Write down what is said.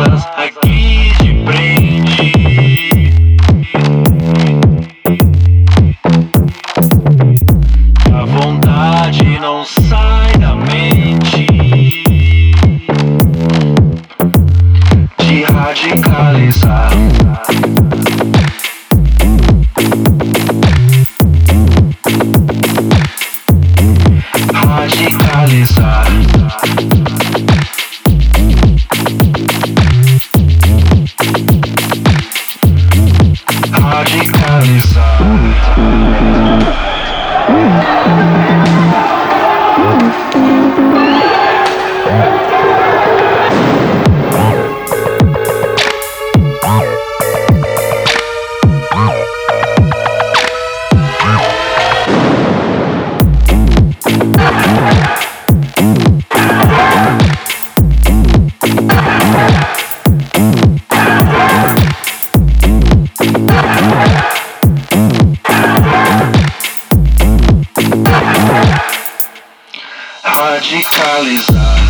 asas, aqui te prende. A vontade não sai da mente. Radicalizar. Radicalizar. Radicalizar. musicalizar.